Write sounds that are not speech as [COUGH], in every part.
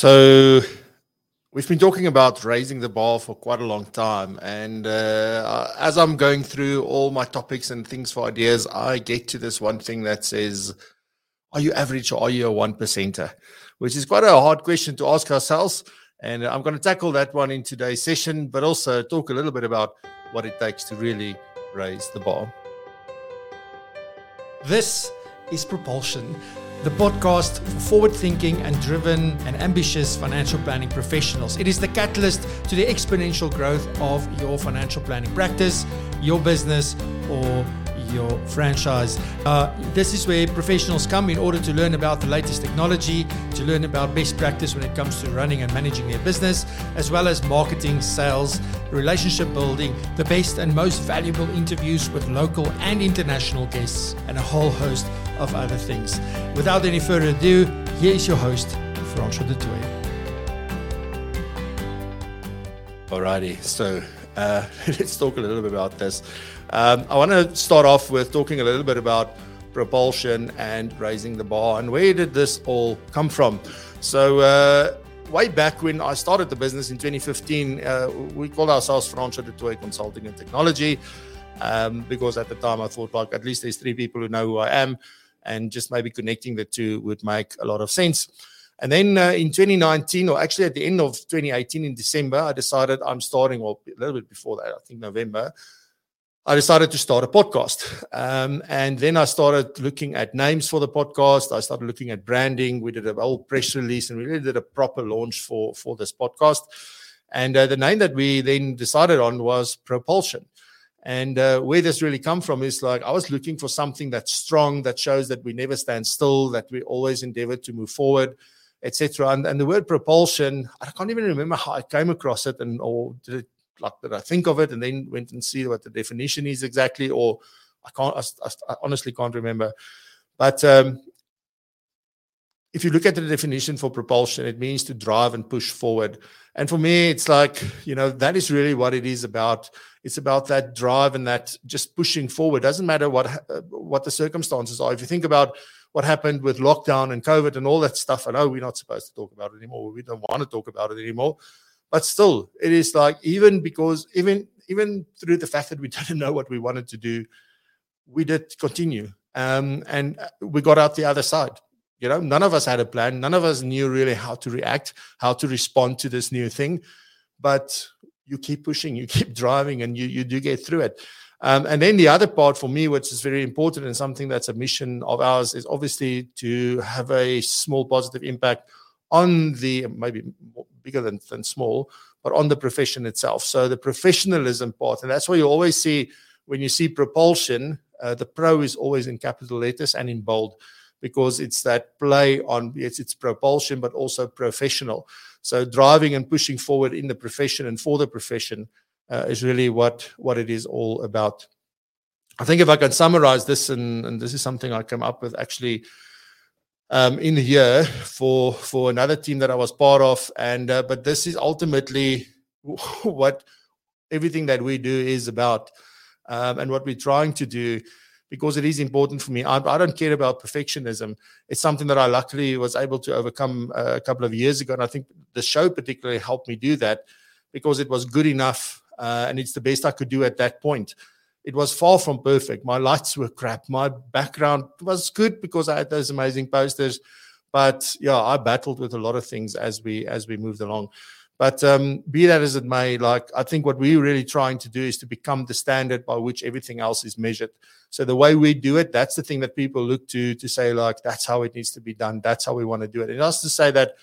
So we've been talking about raising the bar for quite a long time, and uh, as I'm going through all my topics and things for ideas, I get to this one thing that says, "Are you average or are you a one percenter?" Which is quite a hard question to ask ourselves, and I'm going to tackle that one in today's session, but also talk a little bit about what it takes to really raise the bar. This is Propulsion the podcast for forward thinking and driven and ambitious financial planning professionals. It is the catalyst to the exponential growth of your financial planning practice, your business, or your franchise. Uh, this is where professionals come in order to learn about the latest technology, to learn about best practice when it comes to running and managing their business, as well as marketing, sales, relationship building, the best and most valuable interviews with local and international guests, and a whole host of other things. Without any further ado, here is your host, Francois du Toit. Alrighty, so uh, [LAUGHS] let's talk a little bit about this. Um, I want to start off with talking a little bit about propulsion and raising the bar and where did this all come from. So, uh, way back when I started the business in 2015, uh, we called ourselves Francois du Toit Consulting and Technology um, because at the time I thought, like, at least there's three people who know who I am, and just maybe connecting the two would make a lot of sense. And then uh, in 2019, or actually at the end of 2018 in December, I decided I'm starting, well, a little bit before that, I think November, I decided to start a podcast. Um, and then I started looking at names for the podcast. I started looking at branding. We did a whole press release and we really did a proper launch for, for this podcast. And uh, the name that we then decided on was Propulsion. And uh, where this really come from is like I was looking for something that's strong, that shows that we never stand still, that we always endeavor to move forward, etc. And, and the word propulsion, I can't even remember how I came across it, and or did it like did I think of it and then went and see what the definition is exactly, or I can't. I, I honestly can't remember. But um, if you look at the definition for propulsion, it means to drive and push forward. And for me, it's like you know that is really what it is about. It's about that drive and that just pushing forward. Doesn't matter what uh, what the circumstances are. If you think about what happened with lockdown and COVID and all that stuff, I know we're not supposed to talk about it anymore. We don't want to talk about it anymore but still it is like even because even even through the fact that we [LAUGHS] didn't know what we wanted to do we did continue um, and uh, we got out the other side you know none of us had a plan. None of us knew really how to react how to respond to this new thing. But you keep pushing you keep [LAUGHS] driving and you you do get through it. Um, and then the other part for me which is very important and something that's a mission of ours is obviously to have a small positive impact on the maybe bigger than, than small, but on the profession itself. So the professionalism part, and that's why you always see when you see propulsion, uh, the pro is always in capital letters and in bold because it's that play on it's, it's propulsion, but also professional. So driving and pushing forward in the profession and for the profession uh, is really what what it is all about. I think if I can summarize this, and, and this is something I come up with actually um, in here for for another team that I was part of, and uh, but this is ultimately [LAUGHS] what everything that we do is about, um, and what we're trying to do because it is important for me. I, I, don't care about perfectionism. It's something that I luckily was able to overcome uh, a couple of years ago, and I think the show particularly helped me do that because it was good enough, uh, and it's the best I could do at that point it was far from perfect. My lights were crap. My background was good because I had those amazing posters, but yeah, I battled with a lot of things as we as we moved along. But um, be that as it may, like I think what we're really trying to do is to become the standard by which everything else is measured. So the way we do it, that's the thing that people look to to say like that's how it needs to be done. That's how we want to do it. It has to say that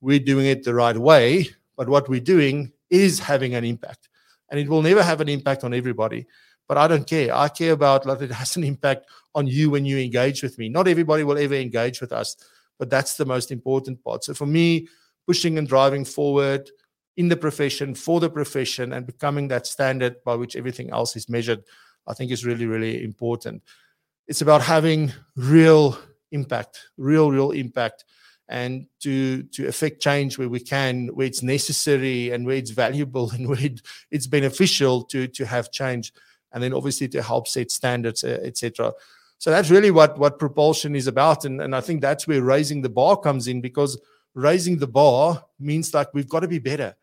we're doing it the right way, but what we're doing is having an impact, and it will never have an impact on everybody but I don't care. I care about that it has an impact on you when you engage with me. Not everybody will ever engage with us, but that's the most important part. So for me, pushing and driving forward in the profession, for the profession, and becoming that standard by which everything else is measured, I think is really, really important. It's about having real impact, real, real impact and to to affect change where we can, where it's necessary and where it's valuable [LAUGHS] and where it, it's beneficial to to have change and then obviously to help set standards, uh, etc. So that's really what what propulsion is about, and and I think that's where raising the bar comes in because raising the bar means like we've got to be better.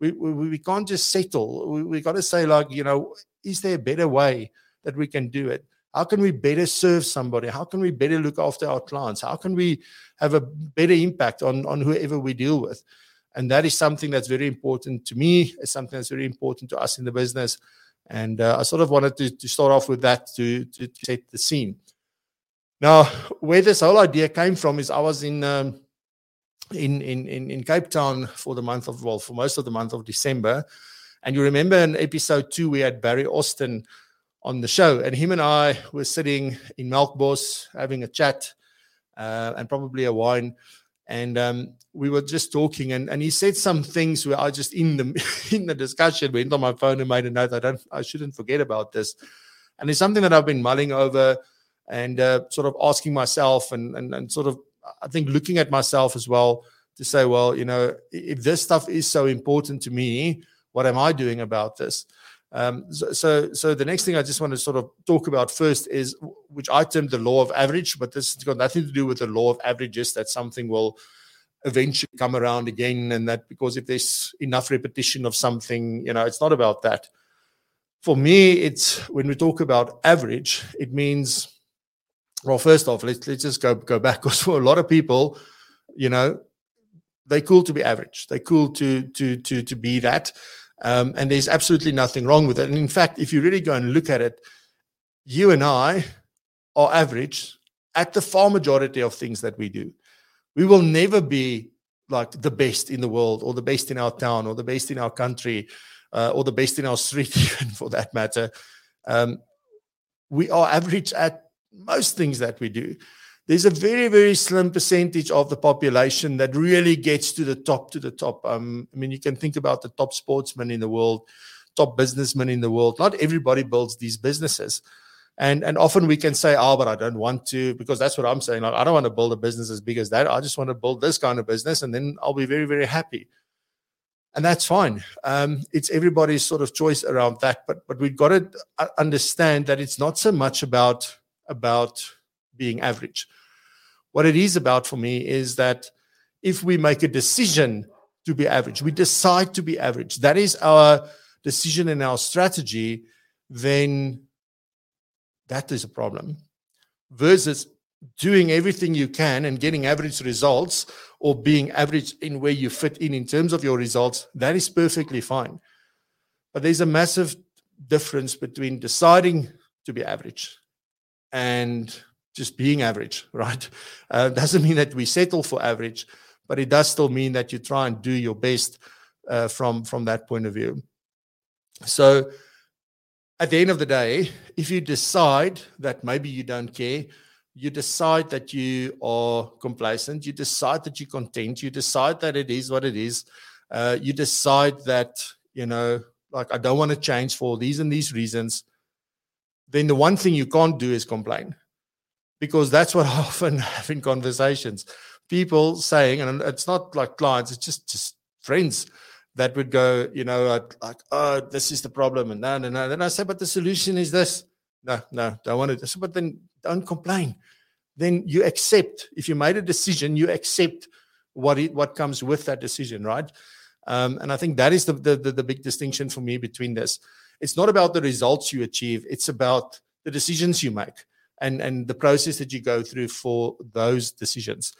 We, we, we can't just settle. We, we got to say, like, you know, is there a better way that we can do it? How can we better serve somebody? How can we better look after our clients? How can we have a better impact on, on whoever we deal with? And that is something that's very important to me. It's something that's very important to us in the business. And uh, I sort of wanted to, to start off with that to, to, to, set the scene. Now, where this whole idea came from is I was in, um, in, in, in, in Cape Town for the month of, well, for most of the month of December. And you remember in episode two, we had Barry Austin on the show. And him and I were sitting in Melkbos having a chat uh, and probably a wine. And um, we were just talking, and, and he said some things where I just in the [LAUGHS] in the discussion went on my phone and made a note. I don't, I shouldn't forget about this. And it's something that I've been mulling over and uh, sort of asking myself, and, and and sort of I think looking at myself as well to say, well, you know, if this stuff is so important to me, what am I doing about this? Um, so, so, so, the next thing I just want to sort of talk about first is, which I termed the law of average, but this has got nothing to do with the law of averages. That something will eventually come around again, and that because if there's enough repetition of something, you know, it's not about that. For me, it's when we talk about average, it means, well, first off, let's let's just go go back because [LAUGHS] for a lot of people, you know, they're cool to be average. They're cool to to to to be that. Um, and there's absolutely nothing wrong with it. And in fact, if you really go and look at it, you and I are average at the far majority of things that we do. We will never be like the best in the world or the best in our town or the best in our country uh, or the best in our street, [LAUGHS] even for that matter. Um, we are average at most things that we do there's a very very slim percentage of the population that really gets to the top to the top. Um, i mean you can think about the top sportsmen in the world top businessmen in the world. Not everybody builds these businesses. And and often we can say oh but i don't want to because that's what i'm saying. Like i don't want to build a business as big as that. I just want to build this kind of business and then i'll be very very happy. And that's fine. Um, it's everybody's sort of choice around that. But but we've got to understand that it's not so much about about being average what it is about for me is that if we make a decision to be average, we decide to be average, that is our decision and our strategy, then that is a problem. Versus doing everything you can and getting average results or being average in where you fit in in terms of your results, that is perfectly fine. But there's a massive difference between deciding to be average and just being average, [LAUGHS] right? Uh, doesn't mean that we settle for average, but it does still mean that you try and do your best uh, from from that point of view. So, at the end of the day, if you decide that maybe you don't care, you decide that you are complacent, you decide that you're content, you decide that it is what it is, uh, you decide that you know, like I don't want to change for these and these reasons. Then the one thing you can't do is complain because that's what I [LAUGHS] often have in conversations. People saying, and it's not like clients, it's just just friends that would go, you know, like, oh, this is the problem, and no, no, no. Then I say, but the solution is this. No, no, don't want to. But then don't complain. Then you accept. If you made a decision, you accept what it, what comes with that decision, right? Um, and I think that is the, the the big distinction for me between this. It's not about the results you achieve; it's about the decisions you make and, and the process that you go through for those decisions.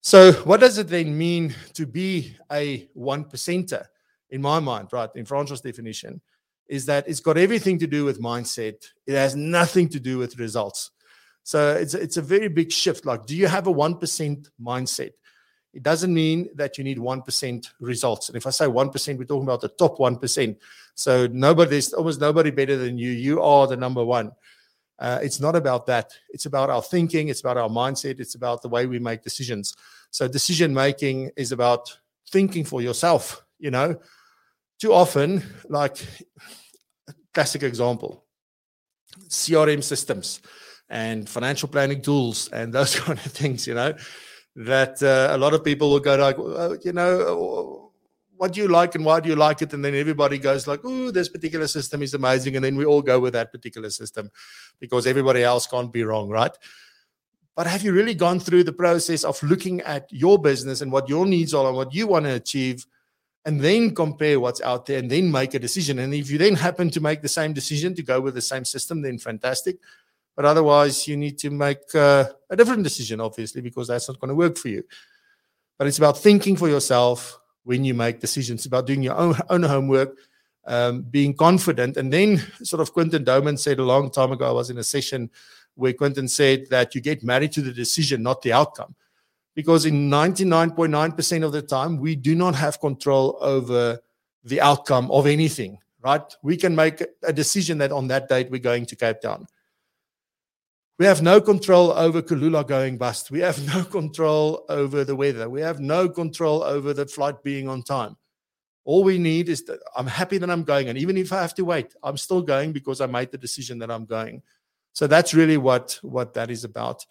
So, what does it then mean to be a one percenter? In my mind, right, in Francois' definition, is that it's got everything to do with mindset. It has nothing to do with results. So it's it's a very big shift. Like, do you have a one percent mindset? It doesn't mean that you need one percent results. And if I say one percent, we're talking about the top one percent. So nobody, there's almost nobody better than you. You are the number one. Uh, it's not about that. It's about our thinking. It's about our mindset. It's about the way we make decisions. So decision making is about thinking for yourself. You know, too often, like classic example, CRM systems and financial planning tools and those [LAUGHS] kind of things. You know, that uh, a lot of people will go like, well, you know what do you like and why do you like it? And then everybody goes like, oh, this particular system is amazing. And then we all go with that particular system because everybody else can't be wrong, right? but have you really gone through the process of looking at your business and what your needs are and what you want to achieve and then compare what's out there and then make a decision and if you then happen to make the same decision to go with the same system then fantastic but otherwise you need to make uh, a different decision obviously because that's not going to work for you but it's about thinking for yourself when you make decisions about doing your own, own homework um, being confident and then sort of quinton doman said a long time ago i was in a session where Quinton said that you get married to the decision, not the outcome. Because in 99.9% of the time, we do not have control over the outcome of anything, right? We can make a decision that on that date we're going to Cape Town. We have no control over Kulula going bust. We have no [LAUGHS] control over the weather. We have no control over the flight being on time. All we need is that I'm happy that I'm going. And even if I have to wait, I'm still going because I made the decision that I'm going. So that's really what what that is about.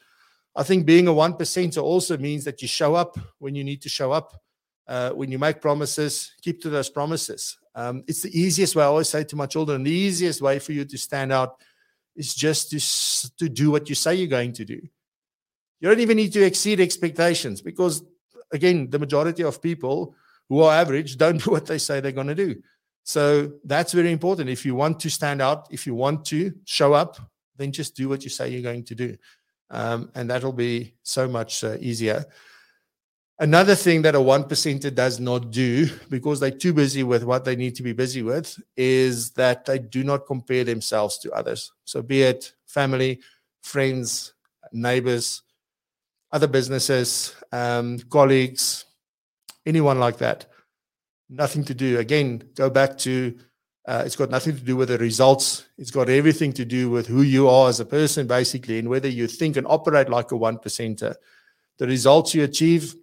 I think being a one percenter also means that you show up when you need to show up. Uh, when you make promises, keep to those promises. Um, it's the easiest way. I always say to my children, the easiest way for you to stand out is just to, to do what you say you're going to do. You don't even need to exceed expectations because, again, the majority of people who are average don't [LAUGHS] do what they say they're going to do. So that's very important. If you want to stand out, if you want to show up, then just do what you say you're going to do. Um, and that'll be so much uh, easier. Another thing that a one percenter does not do because they're too busy with what they need to be busy with is that they do not compare themselves to others. So, be it family, friends, neighbors, other businesses, um, colleagues, anyone like that. Nothing to do. Again, go back to uh, it's got nothing to do with the results. It's got everything to do with who you are as a person, basically, and whether you think and operate like a one percenter. The results you achieve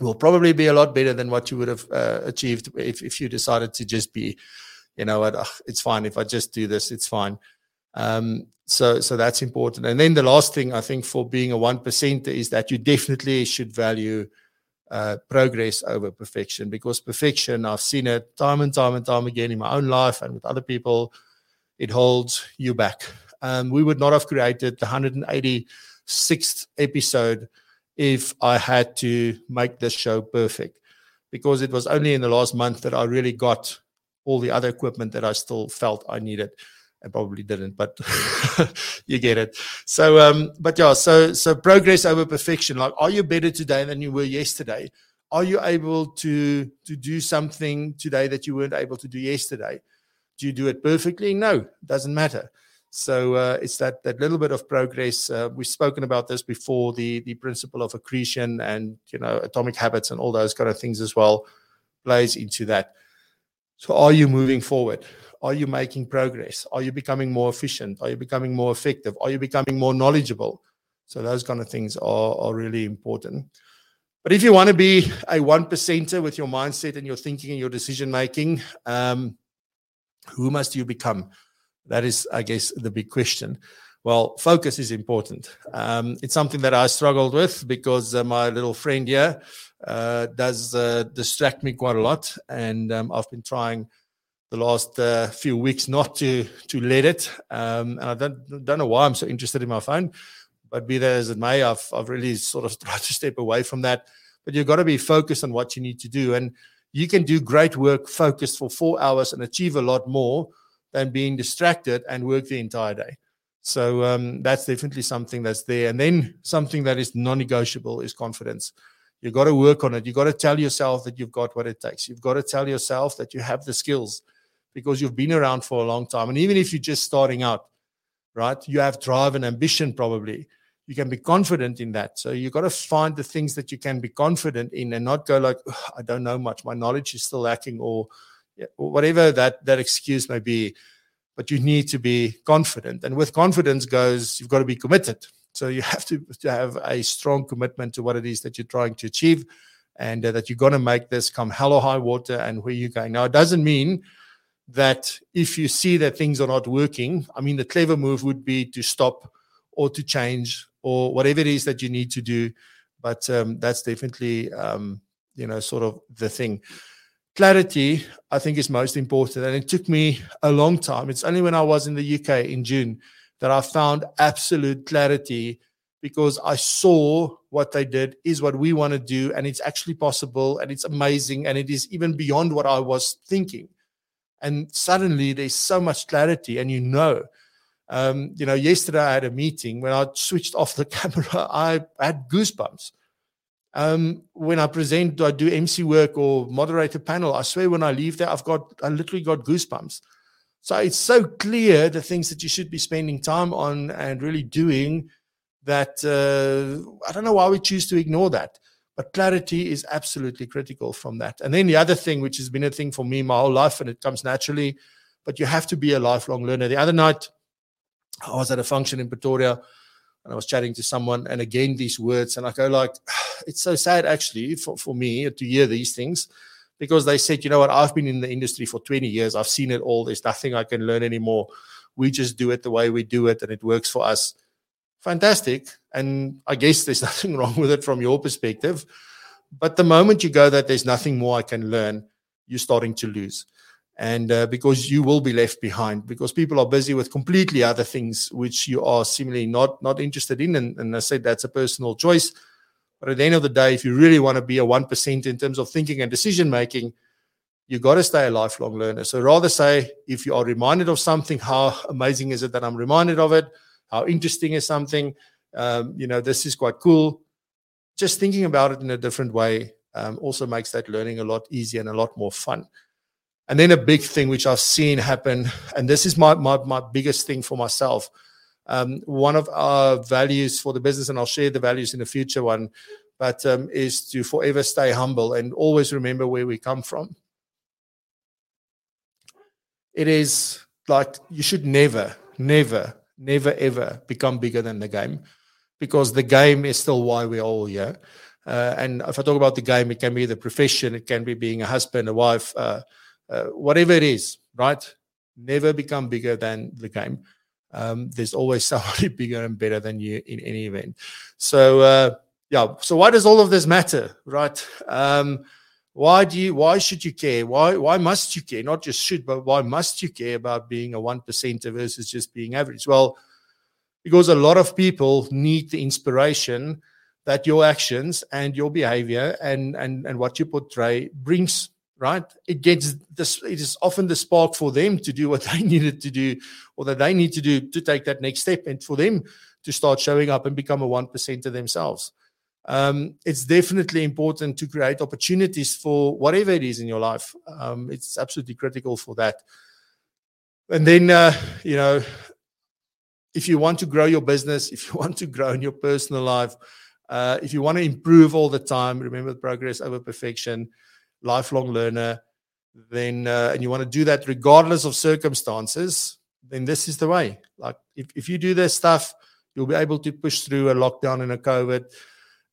will probably be a lot better than what you would have uh, achieved if, if you decided to just be, you know, what, it's fine. If I just do this, it's fine. Um, so, so that's important. And then the last thing I think for being a one percenter is that you definitely should value uh, progress over perfection because perfection, I've seen it time and time and time again in my own life and with other people, it holds you back. Um, we would not have created the 186th episode if I had to make this show perfect because it was only in the last month that I really got all the other equipment that I still felt I needed. I probably didn't, but [LAUGHS] you get it. So, um, but yeah, so so progress over perfection. Like, are you better today than you were yesterday? Are you able to to do something today that you weren't able to do yesterday? Do you do it perfectly? No, doesn't matter. So uh, it's that that little bit of progress. Uh, we've spoken about this before. The the principle of accretion and you know atomic habits and all those kind of things as well plays into that. So, are you moving forward? Are you making progress? Are you becoming more efficient? Are you becoming more effective? Are you becoming more knowledgeable? So those kind of things are, are really important. But if you want to be a one percenter with your mindset and your thinking and your decision making, um, who must you become? That is, I guess, the big question. Well, focus is important. Um, it's something that I struggled with because uh, my little friend here uh, does uh, distract me quite a lot, and um, I've been trying the last uh, few weeks not to to let it. Um, and I don't don't know why I'm so interested in my phone, but be that as it may, I've I've really sort of [LAUGHS] tried to step away from that. But you've got to be focused on what you need to do, and you can do great work focused for four hours and achieve a lot more than being distracted and work the entire day. So um, that's definitely something that's there. And then something that is non-negotiable is confidence. You've got to work on it. You've got to tell yourself that you've got what it takes. You've got to tell yourself that you have the skills because you've been around for a long time. And even if you're just starting out, right, you have drive and ambition probably. You can be confident in that. So you've got to find the things that you can be confident in and not go like, I don't know much. My knowledge is still lacking or whatever that, that excuse may be. But you need to be confident. And with confidence goes, you've got to be committed. So you have to, to have a strong commitment to what it is that you're trying to achieve and uh, that you're going to make this come hell or high water and where you're going. Now, it doesn't mean that if you see that things are not working, I mean, the clever move would be to stop or to change or whatever it is that you need to do. But um, that's definitely, um, you know, sort of the thing. Clarity, I think, is most important. And it took me a long time. It's only when I was in the UK in June that I found absolute clarity because I saw what they did is what we want to do, and it's actually possible, and it's amazing, and it is even beyond what I was thinking. And suddenly there's so much clarity, and you know. Um, you know, yesterday I had a meeting when I switched off the [LAUGHS] camera, I had goosebumps. Um, when I present, I do MC work or moderate a panel. I swear, when I leave there, I've got, I literally got goosebumps. So it's so clear the things that you should be spending time on and really doing that. Uh, I don't know why we choose to ignore that, but clarity is absolutely critical from that. And then the other thing, which has been a thing for me my whole life, and it comes naturally, but you have to be a lifelong learner. The other night, I was at a function in Pretoria and I was chatting to someone, and again these words, and I go like, [SIGHS] it's so sad actually for, for me to hear these things, because they said, you know what, I've been in the industry for 20 years, I've seen it all. There's nothing I can learn anymore. We just do it the way we do it, and it works for us. Fantastic, and I guess there's [LAUGHS] nothing wrong with it from your perspective. But the moment you go that there's nothing more I can learn, you're starting to lose and uh, because you will be left behind because people are busy with completely other things which you are seemingly not not interested in. And, and i said that's a personal choice. But at the end of the day if you really want to be a 1% in terms of thinking and decision making you got to stay a lifelong learner. So rather say if you are reminded of something how amazing is it that i'm reminded of it? How interesting is something? Um, you know this is quite cool. Just thinking about it in a different way um, also makes that learning a lot easier and a lot more fun and then a big thing which I've seen happen, and this is my my, my biggest thing for myself. Um, one of our values for the business, and I'll share the values in the future one, but um, is to forever stay humble and always remember where we come from. It is like you should never, never, never, ever become bigger than the game because the game is still why we're all here. Uh, and if I talk about the game, it can be the profession, it can be being a husband, a wife, uh, uh, whatever it is, right? Never become bigger than the game. Um, there's always [LAUGHS] somebody bigger and better than you in any event. So uh, yeah. So why does all of this matter, right? Um, why do you? Why should you care? Why? Why must you care? Not just should, but why must you care about being a one percenter versus just being average? Well, because a lot of people need the inspiration that your actions and your behavior and and and what you portray brings right? It gets this, it is often the spark for them to do what [LAUGHS] they needed to do or that they need to do to take that next step and for them to start showing up and become a one percenter themselves. Um, it's definitely important to create opportunities for whatever it is in your life. Um, it's absolutely critical for that. And then, uh, you know, if you want to grow your business, if you [LAUGHS] want to grow in your personal life, uh, if you want to improve all the time, remember progress over perfection lifelong learner, then uh, and you want to do that regardless of circumstances, then this is the way. Like if, if you do this stuff, you'll be able to push through a lockdown and a COVID.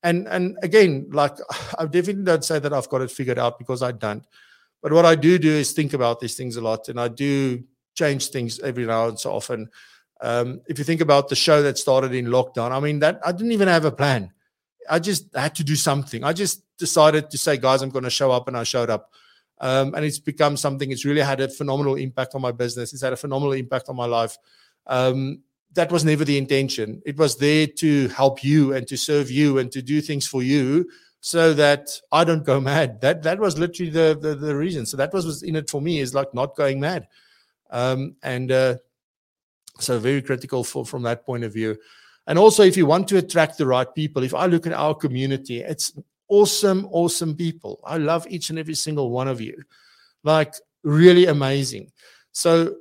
And and again, like [SIGHS] I definitely don't say that I've got it figured out because I don't. But what I do do is think about these things a lot, and I do change things every now and so often. Um, if you think about the show that started in lockdown, I mean that I didn't even have a plan. I just had to do something. I just decided to say, guys, I'm going to show up, and I showed up. Um, and it's become something. It's really had a phenomenal impact on my business. It's had a phenomenal impact on my life. Um, that was never the intention. It was there to help you and to serve you and to do things for you, so that I don't go mad. That that was literally the the, the reason. So that was, was in it for me is like not going mad, um, and uh, so very critical for from that point of view. And also, if you want to attract the right people, if I look at our community, it's awesome, awesome people. I love each and every single one of you. Like, really amazing. So,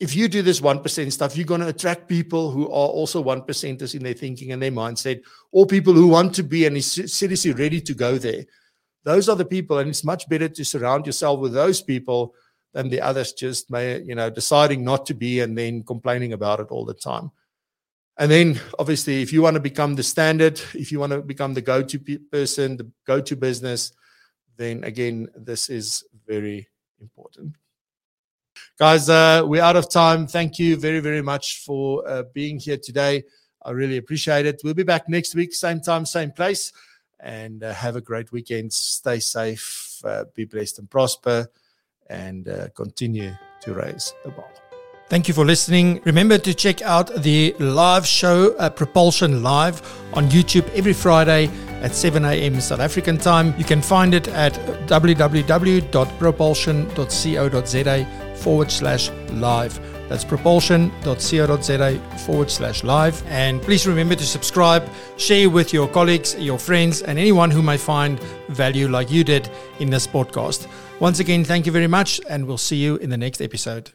if you do this 1% stuff, you're going to attract people who are also 1%ers in their thinking and their mindset, or people who want to be and is seriously ready to go there. Those are the people, and it's much better to surround yourself with those people than the others just may, you know, deciding not to be and then complaining about it all the time. And then, obviously, if you want to become the standard, if you want to become the go to person, the go to business, then again, this is very important. Guys, uh, we're out of time. Thank you very, very much for uh, being here today. I really appreciate it. We'll be back next week, same time, same place. And uh, have a great weekend. Stay safe, uh, be blessed and prosper, and uh, continue to raise the bar. Thank you for listening. Remember to check out the live show, uh, Propulsion Live, on YouTube every Friday at 7 a.m. South African time. You can find it at www.propulsion.co.za forward slash live. That's propulsion.co.za forward slash live. And please remember to subscribe, share with your colleagues, your friends, and anyone who may find value like you did in this podcast. Once again, thank you very much, and we'll see you in the next episode.